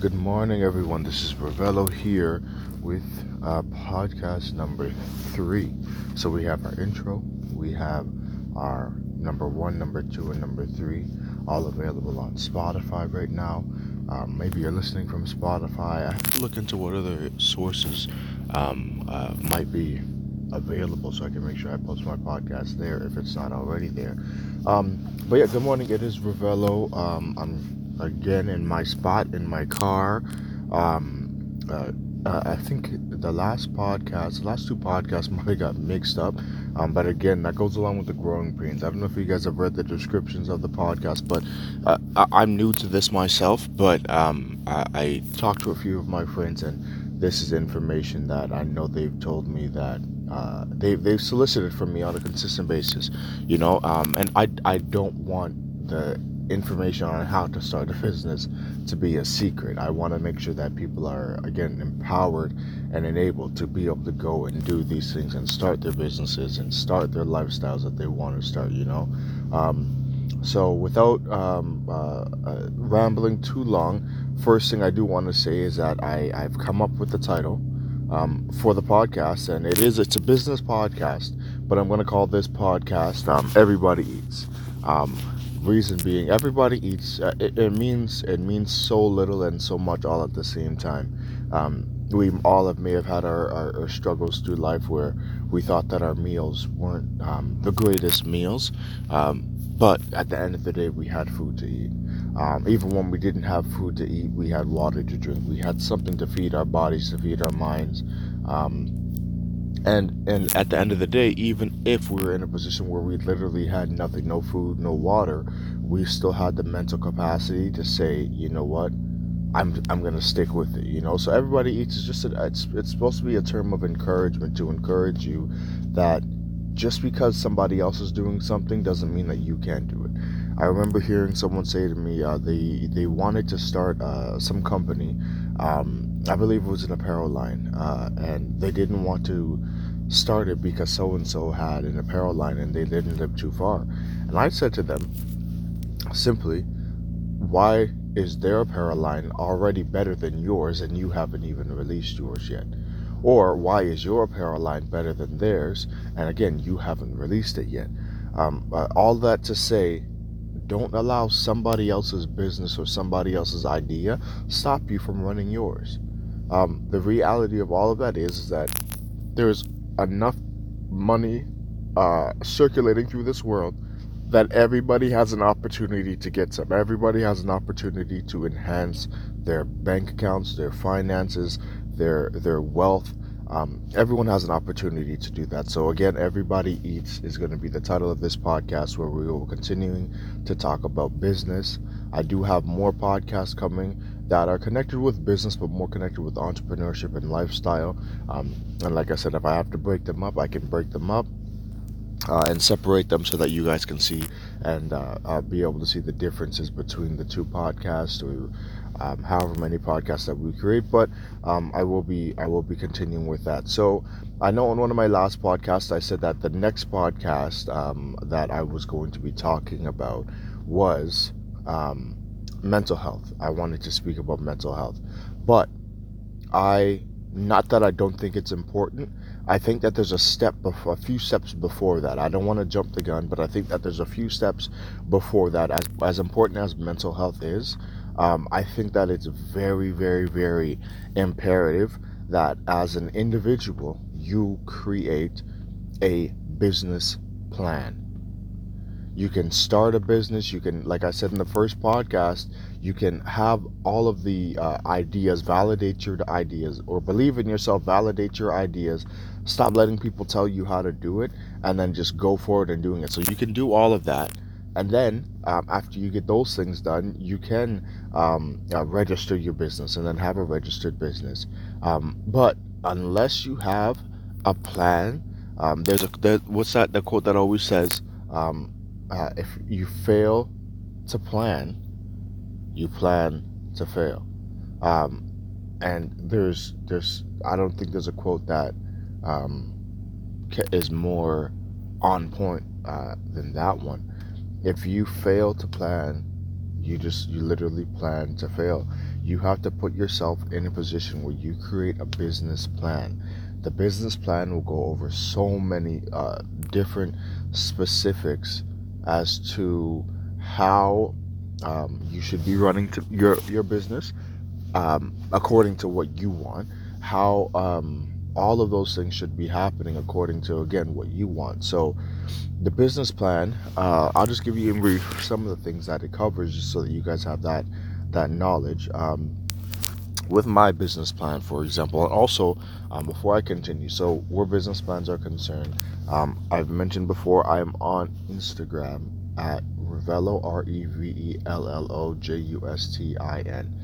Good morning, everyone. This is Revello here with uh, podcast number three. So we have our intro, we have our number one, number two, and number three, all available on Spotify right now. Um, maybe you're listening from Spotify. I have to look into what other sources um, uh, might be available so I can make sure I post my podcast there if it's not already there. Um, but yeah, good morning. It is Revello. Um, I'm again in my spot in my car. Um, uh, uh, I think the last podcast, the last two podcasts might have got mixed up. Um, but again, that goes along with the growing pains. I don't know if you guys have read the descriptions of the podcast, but uh, I- am new to this myself. But um, I-, I talked to a few of my friends, and this is information that I know they've told me that uh, they they've solicited from me on a consistent basis, you know. Um, and I I don't want the information on how to start a business to be a secret. I want to make sure that people are again empowered and enabled to be able to go and do these things and start their businesses and start their lifestyles that they want to start. You know. Um, so without um, uh, uh, rambling too long, first thing I do want to say is that I I've come up with the title um, for the podcast, and it is it's a business podcast, but I'm going to call this podcast um, "Everybody Eats." Um, reason being, everybody eats. Uh, it, it, means it means so little and so much all at the same time. Um, we all have may have had our, our, our, struggles through life where we thought that our meals weren't um, the greatest meals, um, but at the end of the day, we had food to eat. Um, even when we didn't have food to eat, we had water to drink. We had something to feed our bodies, to feed our minds. And and at the end of the day, even if we were in a position where we literally had nothing, no food, no water, we still had the mental capacity to say, you know what, I'm I'm gonna stick with it. You know, so everybody eats is just a, it's it's supposed to be a term of encouragement to encourage you that just because somebody else is doing something doesn't mean that you can't do it. I remember hearing someone say to me uh, they they wanted to start uh, some company. Um, I believe it was an apparel line, uh, and they didn't want to start it because so and so had an apparel line and they didn't live too far. And I said to them simply, "Why is their apparel line already better than yours and you haven't even released yours yet?" Or why is your apparel line better than theirs and again you haven't released it yet? Um, all that to say don't allow somebody else's business or somebody else's idea stop you from running yours. Um, the reality of all of that is, is that there's enough money uh, circulating through this world that everybody has an opportunity to get some. Everybody has an opportunity to enhance their bank accounts, their finances, their their wealth, um, everyone has an opportunity to do that. So, again, Everybody Eats is going to be the title of this podcast where we will continuing to talk about business. I do have more podcasts coming that are connected with business, but more connected with entrepreneurship and lifestyle. Um, and like I said, if I have to break them up, I can break them up. Uh, and separate them so that you guys can see and uh, uh, be able to see the differences between the two podcasts or um, however many podcasts that we create. But um, I will be I will be continuing with that. So I know on one of my last podcasts I said that the next podcast um, that I was going to be talking about was um, mental health. I wanted to speak about mental health, but I not that I don't think it's important. I think that there's a step before, a few steps before that. I don't want to jump the gun, but I think that there's a few steps before that. As as important as mental health is, um, I think that it's very, very, very imperative that as an individual, you create a business plan. You can start a business. You can, like I said in the first podcast, you can have all of the uh, ideas, validate your ideas, or believe in yourself, validate your ideas. Stop letting people tell you how to do it, and then just go forward and doing it. So you can do all of that and then um, after you get those things done you can um, uh, register your business and then have a registered business um, but unless you have a plan um, there's a there, what's that the quote that always says um, uh, if you fail to plan you plan to fail um, and there's there's i don't think there's a quote that is more on point uh, than that one if you fail to plan, you just you literally plan to fail. you have to put yourself in a position where you create a business plan. The business plan will go over so many uh, different specifics as to how um, you should be running your your business um, according to what you want. How um, all of those things should be happening according to again what you want. So the business plan, uh, I'll just give you in brief some of the things that it covers, just so that you guys have that that knowledge. Um, with my business plan, for example, and also um, before I continue, so where business plans are concerned, um, I've mentioned before I am on Instagram at Revello R E V E L L O J U S T I N.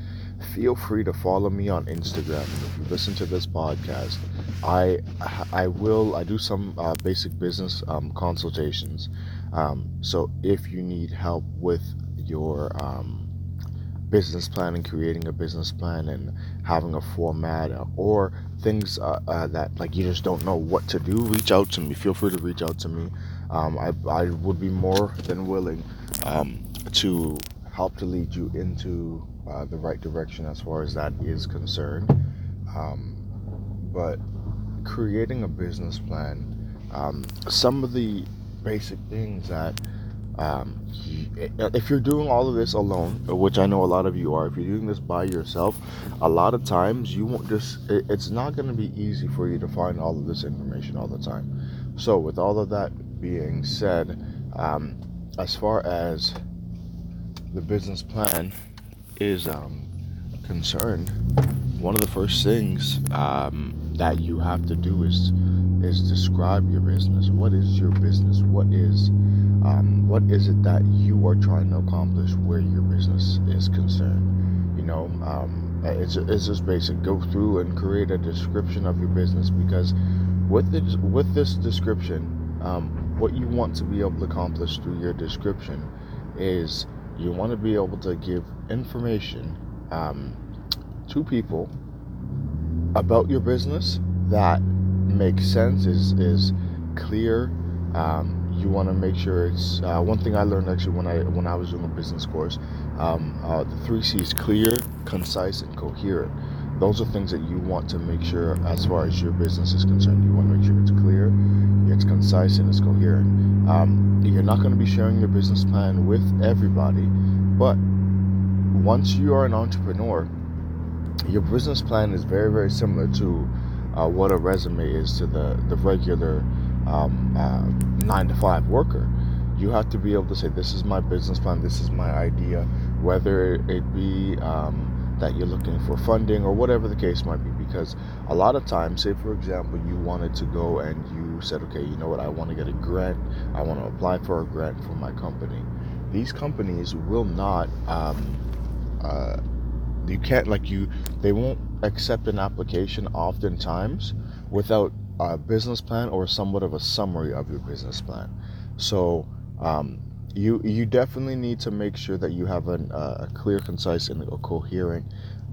Feel free to follow me on Instagram. If you listen to this podcast, I I will I do some uh, basic business um, consultations. Um, so if you need help with your um, business plan and creating a business plan and having a format or things uh, uh, that like you just don't know what to do, reach out to me. Feel free to reach out to me. Um, I, I would be more than willing um, to help to lead you into uh, the right direction as far as that is concerned. Um, but creating a business plan, um, some of the basic things that um, if you're doing all of this alone, which I know a lot of you are, if you're doing this by yourself, a lot of times you won't just, it's not going to be easy for you to find all of this information all the time. So, with all of that being said, um, as far as the business plan is um, concerned, one of the first things um, that you have to do is is describe your business. What is your business? What is um, what is it that you are trying to accomplish where your business is concerned? You know, um, it's it's just basic. Go through and create a description of your business because with this with this description, um, what you want to be able to accomplish through your description is you want to be able to give information um, to people about your business that makes sense is is clear um, you want to make sure it's uh, one thing I learned actually when I when I was doing a business course um, uh, the three C's clear concise and coherent. Those are things that you want to make sure as far as your business is concerned you want to make sure it's clear it's concise and it's coherent. Um, you're not going to be sharing your business plan with everybody but once you are an entrepreneur, your business plan is very, very similar to uh, what a resume is to the, the regular um, uh, nine to five worker. You have to be able to say, This is my business plan, this is my idea, whether it be um, that you're looking for funding or whatever the case might be. Because a lot of times, say for example, you wanted to go and you said, Okay, you know what, I want to get a grant, I want to apply for a grant for my company these companies will not um, uh, you can't like you they won't accept an application oftentimes without a business plan or somewhat of a summary of your business plan so um, you you definitely need to make sure that you have an, uh, a clear concise and a coherent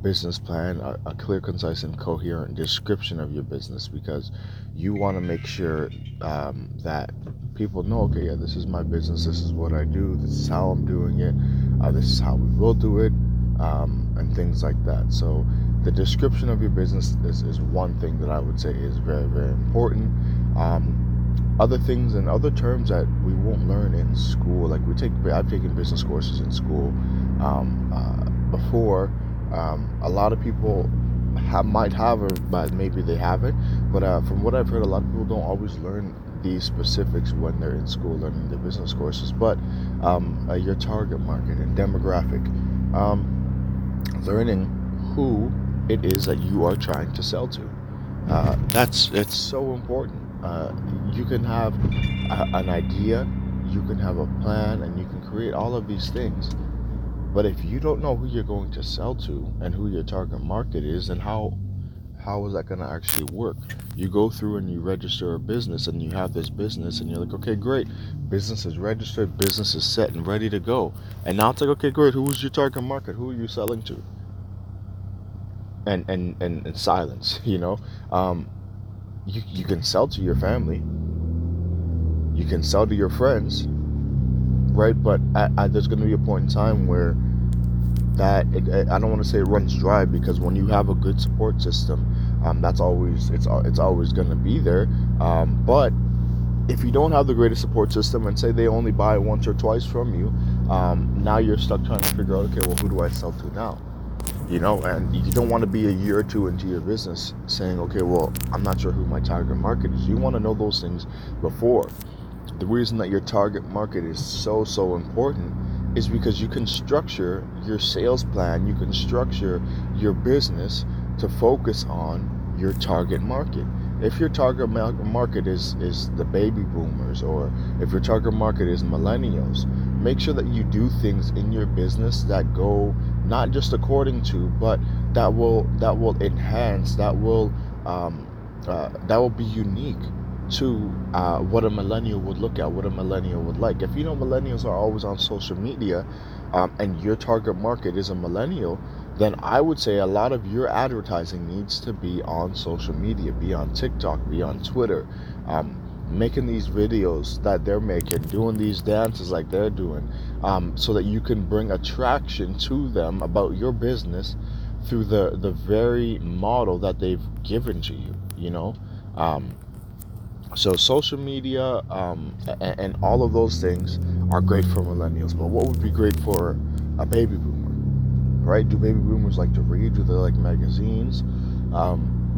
business plan a, a, clear concise and coherent description of your business because you want to make sure um, that people know, okay, yeah, this is my business, this is what I do, this is how I'm doing it, uh, this is how we will do it, um, and things like that. So, the description of your business is, is one thing that I would say is very, very important. Um, other things and other terms that we won't learn in school, like we take, I've taken business courses in school um, uh, before. Um, a lot of people have, might have, or but maybe they haven't. But uh, from what I've heard, a lot of people don't always learn these specifics when they're in school learning the business courses, but um, uh, your target market and demographic, um, learning who it is that you are trying to sell to. Uh, that's it's so important. Uh, you can have a, an idea, you can have a plan, and you can create all of these things. But if you don't know who you're going to sell to and who your target market is, then how how is that going to actually work? You go through and you register a business and you have this business and you're like, okay, great. Business is registered, business is set and ready to go. And now it's like, okay, great. Who's your target market? Who are you selling to? And, and, and, and silence, you know? Um, you, you can sell to your family. You can sell to your friends, right? But there's going to be a point in time where that it, I don't want to say it runs dry because when you have a good support system, um, that's always it's it's always going to be there. Um, but if you don't have the greatest support system and say they only buy once or twice from you, um, now you're stuck trying to figure out, okay, well, who do I sell to now? You know, and you don't want to be a year or two into your business saying, okay, well, I'm not sure who my target market is. You want to know those things before. The reason that your target market is so, so important is because you can structure your sales plan, you can structure your business to focus on your target market if your target market is is the baby boomers or if your target market is millennials make sure that you do things in your business that go not just according to but that will that will enhance that will um, uh, that will be unique to uh, what a millennial would look at what a millennial would like. If you know millennials are always on social media um, and your target market is a millennial then I would say a lot of your advertising needs to be on social media, be on TikTok, be on Twitter, um, making these videos that they're making, doing these dances like they're doing, um, so that you can bring attraction to them about your business through the the very model that they've given to you. You know. Um, so social media um, and, and all of those things are great for millennials, but what would be great for a baby boomer? right? Do baby boomers like to read? Do they like magazines?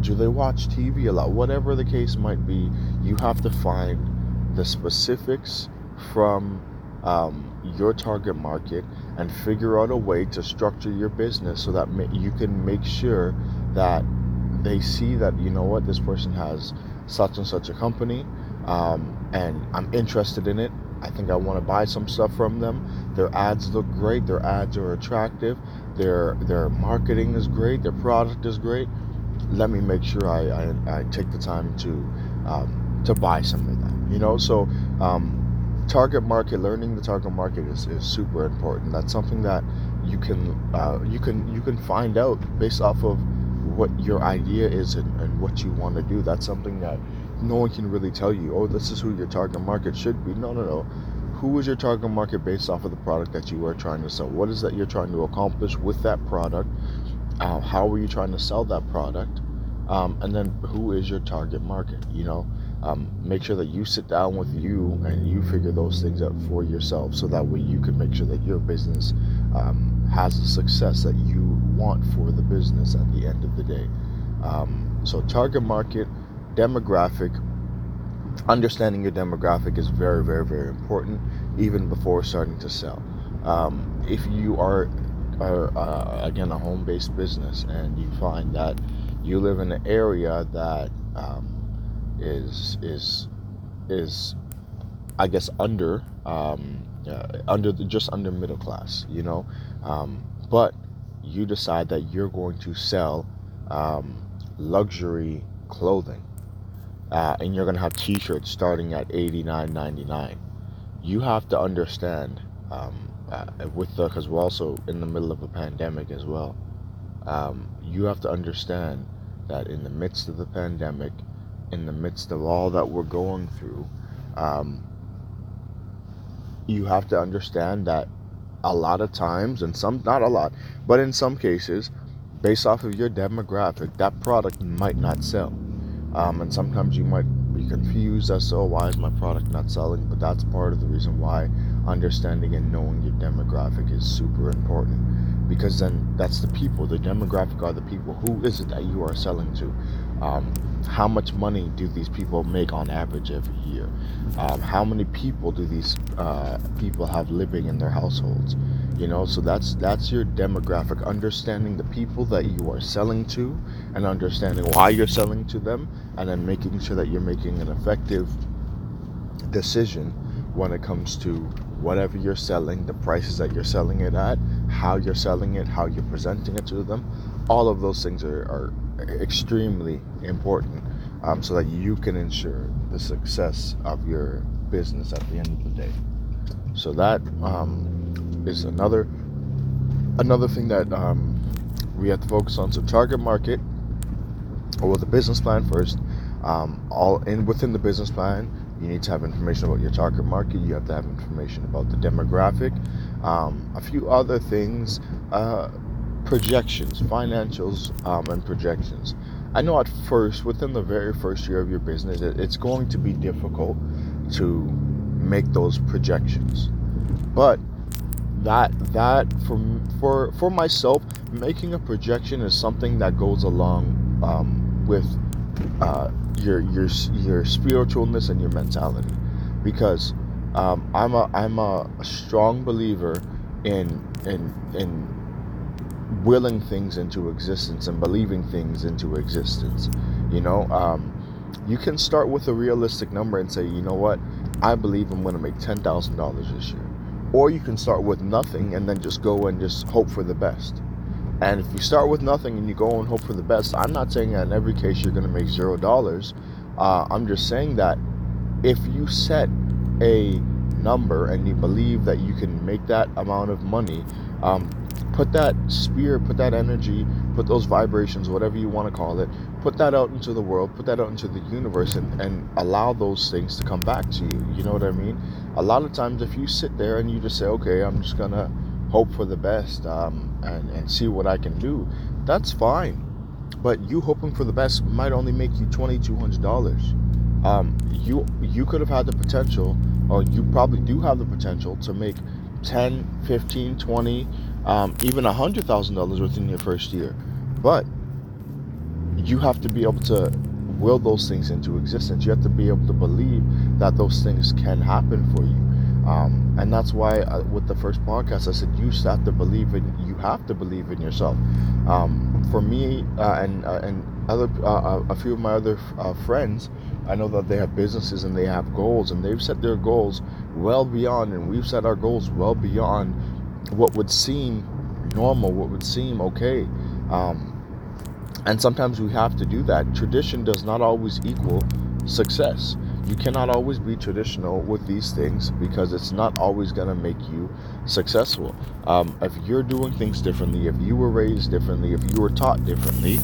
Do they watch TV a lot? Whatever the case might be, you have to find the specifics from um, your target market and figure out a way to structure your business so that you can make sure that they see that you know what this person has such and such a company um, and I'm interested in it I think I want to buy some stuff from them. Their ads look great. Their ads are attractive. Their their marketing is great. Their product is great. Let me make sure I, I, I take the time to um, to buy some of that. You know, so um, target market, learning the target market is, is super important. That's something that you can uh, you can you can find out based off of what your idea is and, and what you want to do. That's something that no one can really tell you, oh, this is who your target market should be. No, no, no. Who is your target market based off of the product that you are trying to sell? What is that you're trying to accomplish with that product? Uh, how are you trying to sell that product? Um, and then who is your target market? You know, um, make sure that you sit down with you and you figure those things out for yourself so that way you can make sure that your business um, has the success that you want for the business at the end of the day. Um, so, target market demographic understanding your demographic is very very very important even before starting to sell um, if you are uh, again a home-based business and you find that you live in an area that um, is is is I guess under um, uh, under the, just under middle class you know? Um, but you decide that you're going to sell um, luxury clothing uh, and you're going to have t-shirts starting at $89.99 you have to understand um, uh, with the because we're also in the middle of a pandemic as well um, you have to understand that in the midst of the pandemic in the midst of all that we're going through um, you have to understand that a lot of times and some not a lot but in some cases based off of your demographic that product might not sell. Um, and sometimes you might be confused as to oh, why is my product not selling, but that's part of the reason why understanding and knowing your demographic is super important. Because then that's the people. The demographic are the people. Who is it that you are selling to? Um, how much money do these people make on average every year? Um, how many people do these uh, people have living in their households? You know so that's that's your demographic. Understanding the people that you are selling to and understanding why you're selling to them and then making sure that you're making an effective decision when it comes to whatever you're selling the prices that you're selling it at how you're selling it how you're presenting it to them all of those things are, are extremely important um, so that you can ensure the success of your business at the end of the day so that um, is another another thing that um, we have to focus on. So target market, or the business plan first. Um, all in within the business plan, you need to have information about your target market. You have to have information about the demographic. um, a few other things, uh, projections, financials, um, and projections. I know at first, within the very first year of your business, it's going to be difficult to make those projections, but that that for for for myself, making a projection is something that goes along um, with uh, your your your spiritualness and your mentality, because um, I'm a I'm a strong believer in in in willing things into existence and believing things into existence. You know, um, you can start with a realistic number and say, you know what, I believe I'm going to make ten thousand dollars this year, or you can start with nothing and then just go and just hope for the best. And if you start with nothing and you go and hope for the best, I'm not saying that in every case you're going to make zero dollars. Uh, I'm just saying that if you set a number and you believe that you can make that amount of money, um, put that spirit, put that energy, put those vibrations, whatever you want to call it, put that out into the world, put that out into the universe, and, and allow those things to come back to you. You know what I mean? A lot of times, if you sit there and you just say, okay, I'm just going to hope for the best um, and, and see what I can do, that's fine. But you hoping for the best might only make you $2,200. Um, you you could have had the potential, or you probably do have the potential to make 10, 15, 20, um, even $100,000 within your first year. But you have to be able to will those things into existence. You have to be able to believe that those things can happen for you. Um, and that's why uh, with the first podcast I said you have to believe in you have to believe in yourself. Um, for me uh, and uh, and other uh, uh, a few of my other uh, friends, I know that they have businesses and they have goals and they've set their goals well beyond, and we've set our goals well beyond what would seem normal, what would seem okay. Um, and sometimes we have to do that. Tradition does not always equal success. You cannot always be traditional with these things because it's not always going to make you successful. Um, if you're doing things differently, if you were raised differently, if you were taught differently,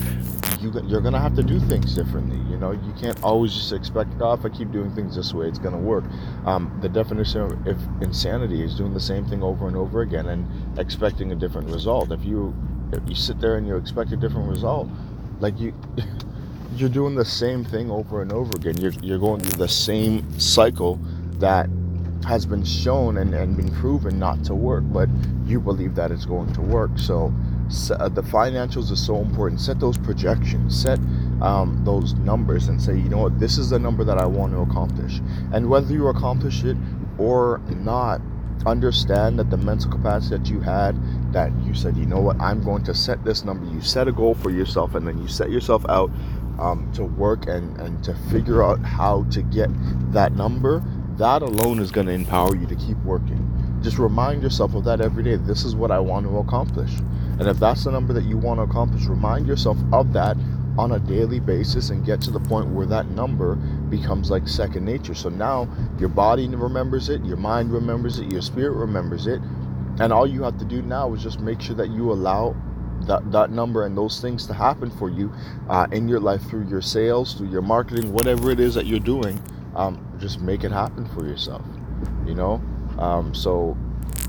you, you're going to have to do things differently. You know, you can't always just expect, oh, if I keep doing things this way, it's going to work. Um, the definition of if insanity is doing the same thing over and over again and expecting a different result. If you if you sit there and you expect a different result, like you. you're doing the same thing over and over again. You're, you're going through the same cycle that has been shown and, and been proven not to work, but you believe that it's going to work. So uh, the financials are so important. Set those projections, set um, those numbers, and say, you know what, this is the number that I want to accomplish. And whether you accomplish it or not, understand that the mental capacity that you had, that you said, you know what, I'm going to set this number. You set a goal for yourself, and then you set yourself out um, to work and, and to figure out how to get that number. That alone is going to empower you to keep working. Just remind yourself of that every day. This is what I want to accomplish. And if that's the number that you want to accomplish, remind yourself of that on a daily basis and get to the point where that number becomes like second nature. So now your body remembers it, your mind remembers it, your spirit remembers it. And all you have to do now is just make sure that you allow that, that number and those things to happen for you uh, in your life through your sales, through your marketing, whatever it is that you're doing. Um, just make it happen for yourself, you know? Um, so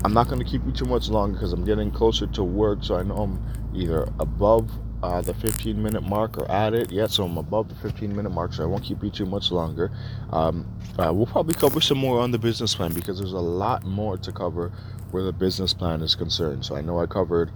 I'm not going to keep you too much longer because I'm getting closer to work. So I know I'm either above uh, the 15 minute mark or at it. Yeah, so I'm above the 15 minute mark, so I won't keep you too much longer. Um, uh, we'll probably cover some more on the business plan because there's a lot more to cover where the business plan is concerned. So I know I covered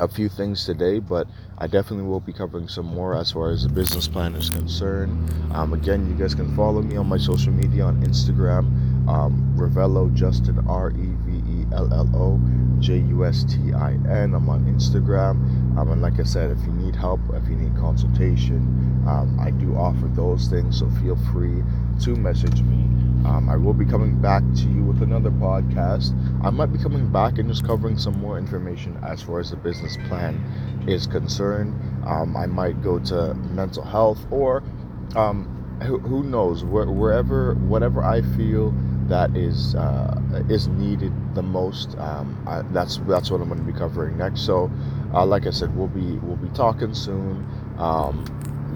a few things today, but I definitely will be covering some more as far as the business plan is concerned. Um, again, you guys can follow me on my social media on Instagram um, Revello Justin R E V E L L O J U S T I N. I'm on Instagram. Um, and like I said, if you need help, if you need consultation, um, I do offer those things. So feel free to message me. Um, I will be coming back to you with another podcast. I might be coming back and just covering some more information as far as the business plan is concerned. Um, I might go to mental health or um, who, who knows where, wherever whatever I feel that is uh, is needed the most. Um, I, that's that's what I'm going to be covering next. So, uh, like I said, we'll be we'll be talking soon. Um,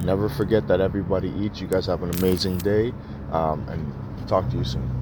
never forget that everybody eats. You guys have an amazing day, um, and talk to you soon.